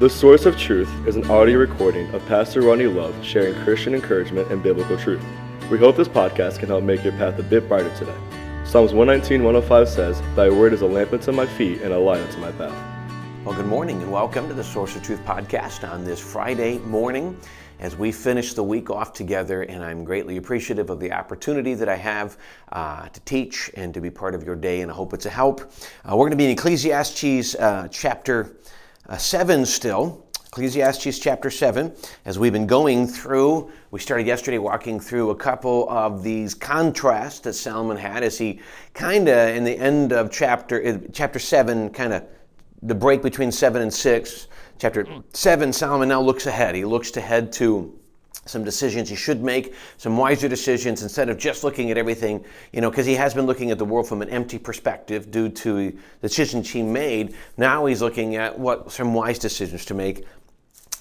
The Source of Truth is an audio recording of Pastor Ronnie Love sharing Christian encouragement and biblical truth. We hope this podcast can help make your path a bit brighter today. Psalms 119, 105 says, Thy word is a lamp unto my feet and a light unto my path. Well, good morning and welcome to the Source of Truth podcast on this Friday morning as we finish the week off together. And I'm greatly appreciative of the opportunity that I have uh, to teach and to be part of your day, and I hope it's a help. Uh, we're going to be in Ecclesiastes uh, chapter uh, 7 still. Ecclesiastes chapter 7, as we've been going through, we started yesterday walking through a couple of these contrasts that Solomon had as he kind of, in the end of chapter, uh, chapter 7, kind of the break between 7 and 6. Chapter 7, Solomon now looks ahead. He looks ahead to some decisions he should make, some wiser decisions instead of just looking at everything, you know, because he has been looking at the world from an empty perspective due to the decisions he made. Now he's looking at what some wise decisions to make.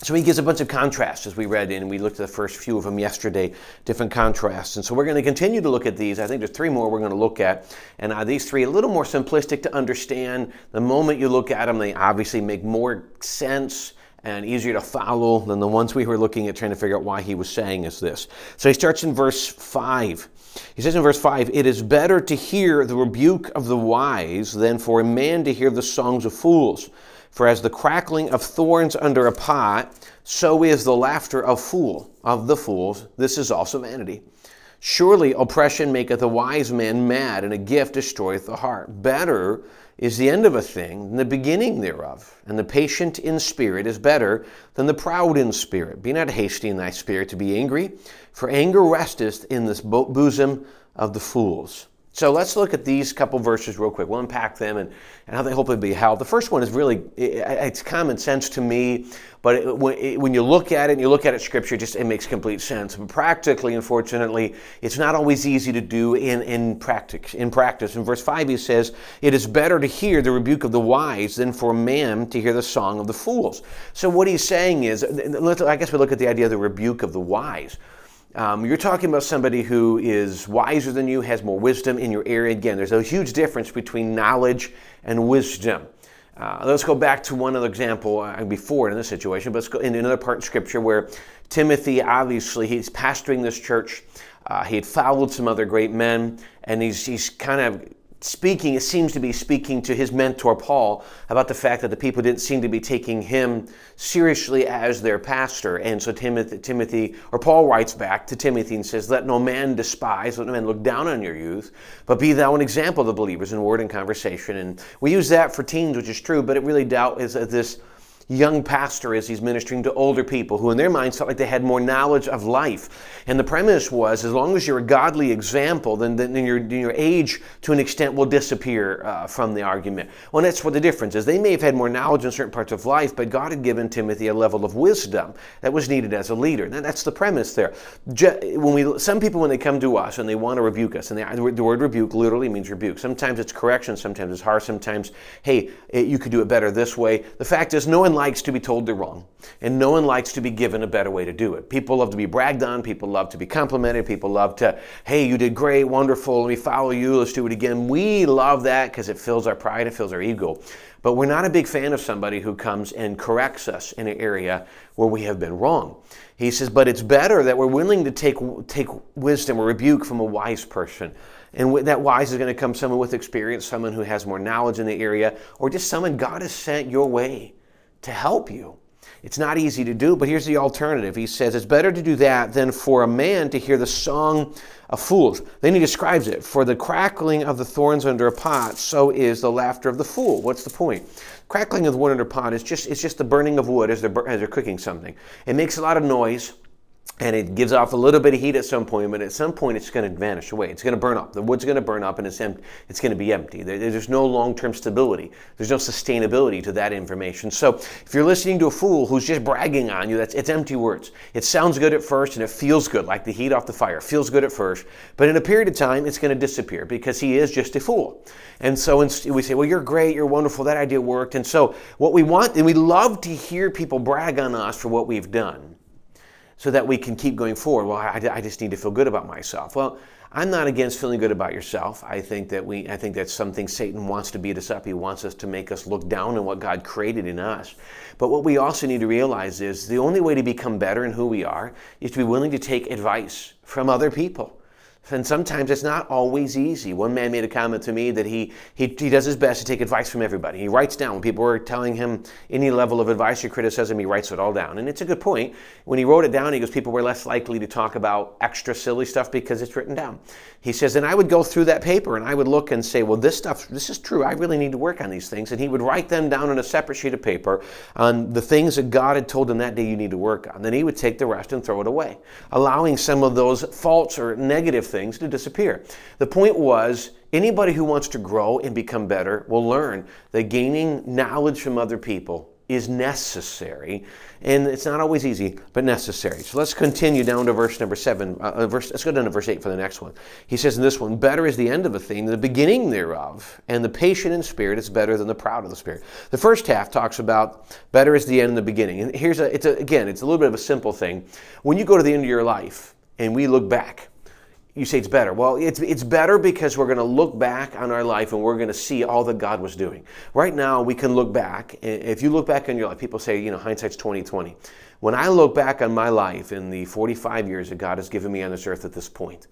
So he gives a bunch of contrasts as we read in, we looked at the first few of them yesterday, different contrasts. And so we're going to continue to look at these. I think there's three more we're going to look at. And uh, these three, a little more simplistic to understand. The moment you look at them, they obviously make more sense and easier to follow than the ones we were looking at trying to figure out why he was saying is this. So he starts in verse 5. He says in verse 5, It is better to hear the rebuke of the wise than for a man to hear the songs of fools. For as the crackling of thorns under a pot, so is the laughter of fool of the fools. This is also vanity. Surely oppression maketh a wise man mad, and a gift destroyeth the heart. Better is the end of a thing than the beginning thereof. And the patient in spirit is better than the proud in spirit. Be not hasty in thy spirit to be angry, for anger resteth in the bosom of the fools. So let's look at these couple verses real quick. We'll unpack them and, and how they hopefully be helped. The first one is really, it's common sense to me, but it, when you look at it and you look at it scripture, just it makes complete sense. But practically, unfortunately, it's not always easy to do in, in practice. In practice, in verse 5, he says, It is better to hear the rebuke of the wise than for man to hear the song of the fools. So what he's saying is, I guess we look at the idea of the rebuke of the wise. Um, you're talking about somebody who is wiser than you, has more wisdom in your area. Again, there's a huge difference between knowledge and wisdom. Uh, let's go back to one other example uh, before in this situation, but let's go in another part in Scripture where Timothy, obviously, he's pastoring this church. Uh, he had followed some other great men, and he's, he's kind of speaking, it seems to be speaking to his mentor Paul about the fact that the people didn't seem to be taking him seriously as their pastor. And so Timothy, Timothy, or Paul writes back to Timothy and says, Let no man despise, let no man look down on your youth, but be thou an example to believers in word and conversation. And we use that for teens, which is true, but it really doubt is uh, this young pastor as he's ministering to older people who in their minds felt like they had more knowledge of life. And the premise was as long as you're a godly example, then, then your, your age to an extent will disappear uh, from the argument. Well, that's what the difference is. They may have had more knowledge in certain parts of life, but God had given Timothy a level of wisdom that was needed as a leader. And that's the premise there. When we, some people, when they come to us and they want to rebuke us, and they, the word rebuke literally means rebuke. Sometimes it's correction, sometimes it's harsh, sometimes, hey, you could do it better this way. The fact is, no one likes to be told they're wrong, and no one likes to be given a better way to do it. People love to be bragged on, people love to be complimented, people love to, hey, you did great, wonderful, let me follow you, let's do it again. We love that because it fills our pride, it fills our ego. But we're not a big fan of somebody who comes and corrects us in an area where we have been wrong. He says, but it's better that we're willing to take, take wisdom or rebuke from a wise person. And that wise is going to come someone with experience, someone who has more knowledge in the area, or just someone God has sent your way to help you. It's not easy to do, but here's the alternative. He says it's better to do that than for a man to hear the song of fools. Then he describes it For the crackling of the thorns under a pot, so is the laughter of the fool. What's the point? Crackling of the wood under a pot is just, it's just the burning of wood as they're, as they're cooking something. It makes a lot of noise and it gives off a little bit of heat at some point, but at some point it's going to vanish away. It's going to burn up. The wood's going to burn up and it's, em- it's going to be empty. There, there's no long term stability. There's no sustainability to that information. So if you're listening to a fool who's just bragging on you, that's, it's empty words. It sounds good at first and it feels good, like the heat off the fire. It feels good at first, but in a period of time it's going to disappear because he is just a fool. And so we say, well, you're great, you're wonderful, that idea worked. And so what we want, and we love to hear people brag on us for what we've done so that we can keep going forward. Well, I, I, just need to feel good about myself. Well, I'm not against feeling good about yourself. I think that we I think that's something Satan wants to beat us up. He wants us to make us look down on what God created in us. But what we also need to realize is the only way to become better in who we are is to be willing to take advice from other people. And sometimes it's not always easy. One man made a comment to me that he, he, he does his best to take advice from everybody. He writes down when people are telling him any level of advice or criticism, he writes it all down. And it's a good point. When he wrote it down, he goes, people were less likely to talk about extra silly stuff because it's written down. He says, and I would go through that paper and I would look and say, well, this stuff, this is true. I really need to work on these things. And he would write them down on a separate sheet of paper on the things that God had told him that day you need to work on. Then he would take the rest and throw it away, allowing some of those false or negative things to disappear. The point was anybody who wants to grow and become better will learn that gaining knowledge from other people is necessary, and it's not always easy, but necessary. So let's continue down to verse number seven. Uh, uh, verse, let's go down to verse eight for the next one. He says in this one, "Better is the end of a thing than the beginning thereof, and the patient in spirit is better than the proud of the spirit." The first half talks about better is the end and the beginning, and here's a, it's a, again, it's a little bit of a simple thing. When you go to the end of your life and we look back, you say it's better. Well, it's, it's better because we're going to look back on our life and we're going to see all that God was doing. Right now, we can look back. If you look back on your life, people say, you know, hindsight's 2020. When I look back on my life in the 45 years that God has given me on this earth at this point,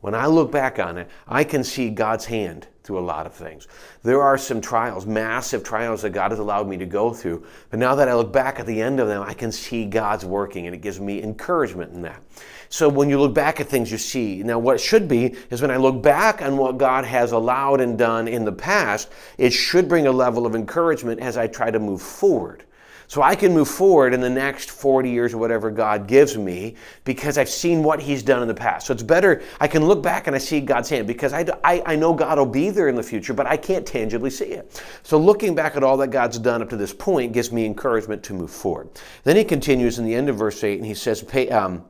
when I look back on it, I can see God's hand through a lot of things. There are some trials, massive trials that God has allowed me to go through. But now that I look back at the end of them, I can see God's working and it gives me encouragement in that. So when you look back at things, you see. Now, what should be is when I look back on what God has allowed and done in the past, it should bring a level of encouragement as I try to move forward. So I can move forward in the next 40 years or whatever God gives me because I've seen what He's done in the past. So it's better, I can look back and I see God's hand because I, I, I know God will be there in the future, but I can't tangibly see it. So looking back at all that God's done up to this point gives me encouragement to move forward. Then He continues in the end of verse 8 and He says, um,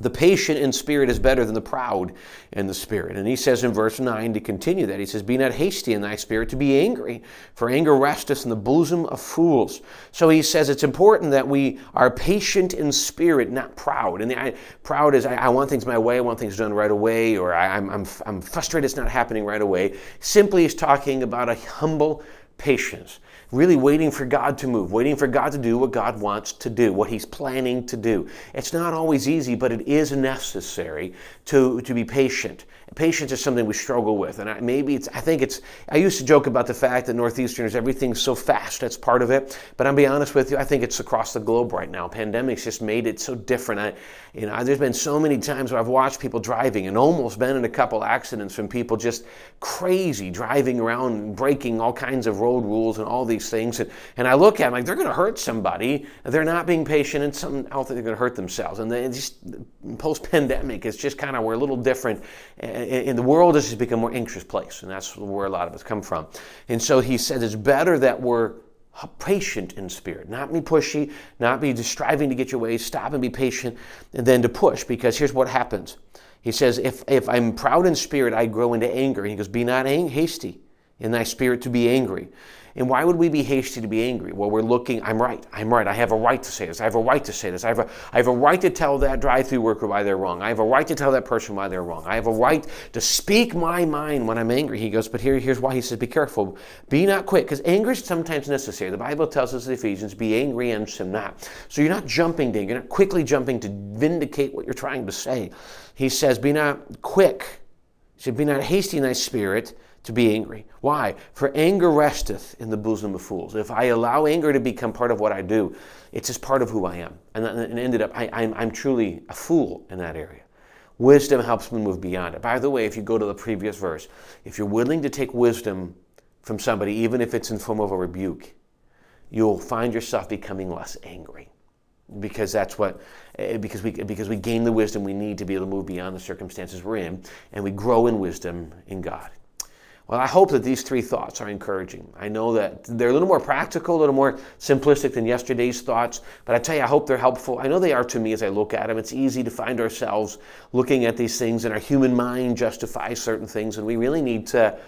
the patient in spirit is better than the proud in the spirit. And he says in verse 9 to continue that, he says, Be not hasty in thy spirit to be angry, for anger resteth in the bosom of fools. So he says it's important that we are patient in spirit, not proud. And I, proud is I, I, want things my way, I want things done right away, or I, I'm, I'm, I'm frustrated it's not happening right away. Simply is talking about a humble patience really waiting for God to move, waiting for God to do what God wants to do, what He's planning to do. It's not always easy, but it is necessary to, to be patient patience is something we struggle with, and I, maybe it's. I think it's. I used to joke about the fact that Northeasterners everything's so fast. That's part of it. But I'll be honest with you. I think it's across the globe right now. Pandemics just made it so different. I, you know, there's been so many times where I've watched people driving and almost been in a couple accidents from people just crazy driving around, and breaking all kinds of road rules and all these things. And, and I look at them like they're going to hurt somebody. They're not being patient, and some I don't think they're going to hurt themselves. And they just post pandemic, it's just kind of we're a little different in the world this has become a more anxious place, and that's where a lot of us come from. And so he says it's better that we're patient in spirit, not be pushy, not be just striving to get your way, stop and be patient, and then to push, because here's what happens. He says, if, if I'm proud in spirit, I grow into anger. And he goes, Be not hasty in thy spirit to be angry. And why would we be hasty to be angry? Well, we're looking, I'm right, I'm right, I have a right to say this, I have a right to say this, I have a, I have a right to tell that drive through worker why they're wrong, I have a right to tell that person why they're wrong, I have a right to speak my mind when I'm angry. He goes, but here, here's why he says, be careful, be not quick, because anger is sometimes necessary. The Bible tells us in Ephesians, be angry and sin not. So you're not jumping to, you're not quickly jumping to vindicate what you're trying to say. He says, be not quick, he said, be not hasty in thy spirit to be angry. Why? For anger resteth in the bosom of fools. If I allow anger to become part of what I do, it's just part of who I am. And, and ended up, I, I'm, I'm truly a fool in that area. Wisdom helps me move beyond it. By the way, if you go to the previous verse, if you're willing to take wisdom from somebody, even if it's in form of a rebuke, you'll find yourself becoming less angry because that's what eh, because we because we gain the wisdom we need to be able to move beyond the circumstances we're in and we grow in wisdom in God. Well, I hope that these three thoughts are encouraging. I know that they're a little more practical, a little more simplistic than yesterday's thoughts, but I tell you, I hope they're helpful. I know they are to me as I look at them. It's easy to find ourselves looking at these things, and our human mind justifies certain things, and we really need to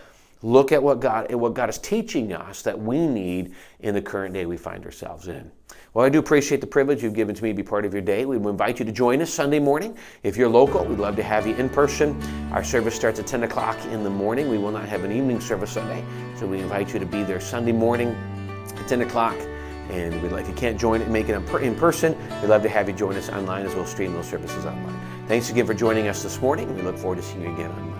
look at what God, what God is teaching us that we need in the current day we find ourselves in. Well, I do appreciate the privilege you've given to me to be part of your day. We invite you to join us Sunday morning. If you're local, we'd love to have you in person. Our service starts at 10 o'clock in the morning. We will not have an evening service Sunday, so we invite you to be there Sunday morning at 10 o'clock. And we'd like, if you can't join it, make it in person. We'd love to have you join us online as we'll stream those services online. Thanks again for joining us this morning. We look forward to seeing you again on Monday.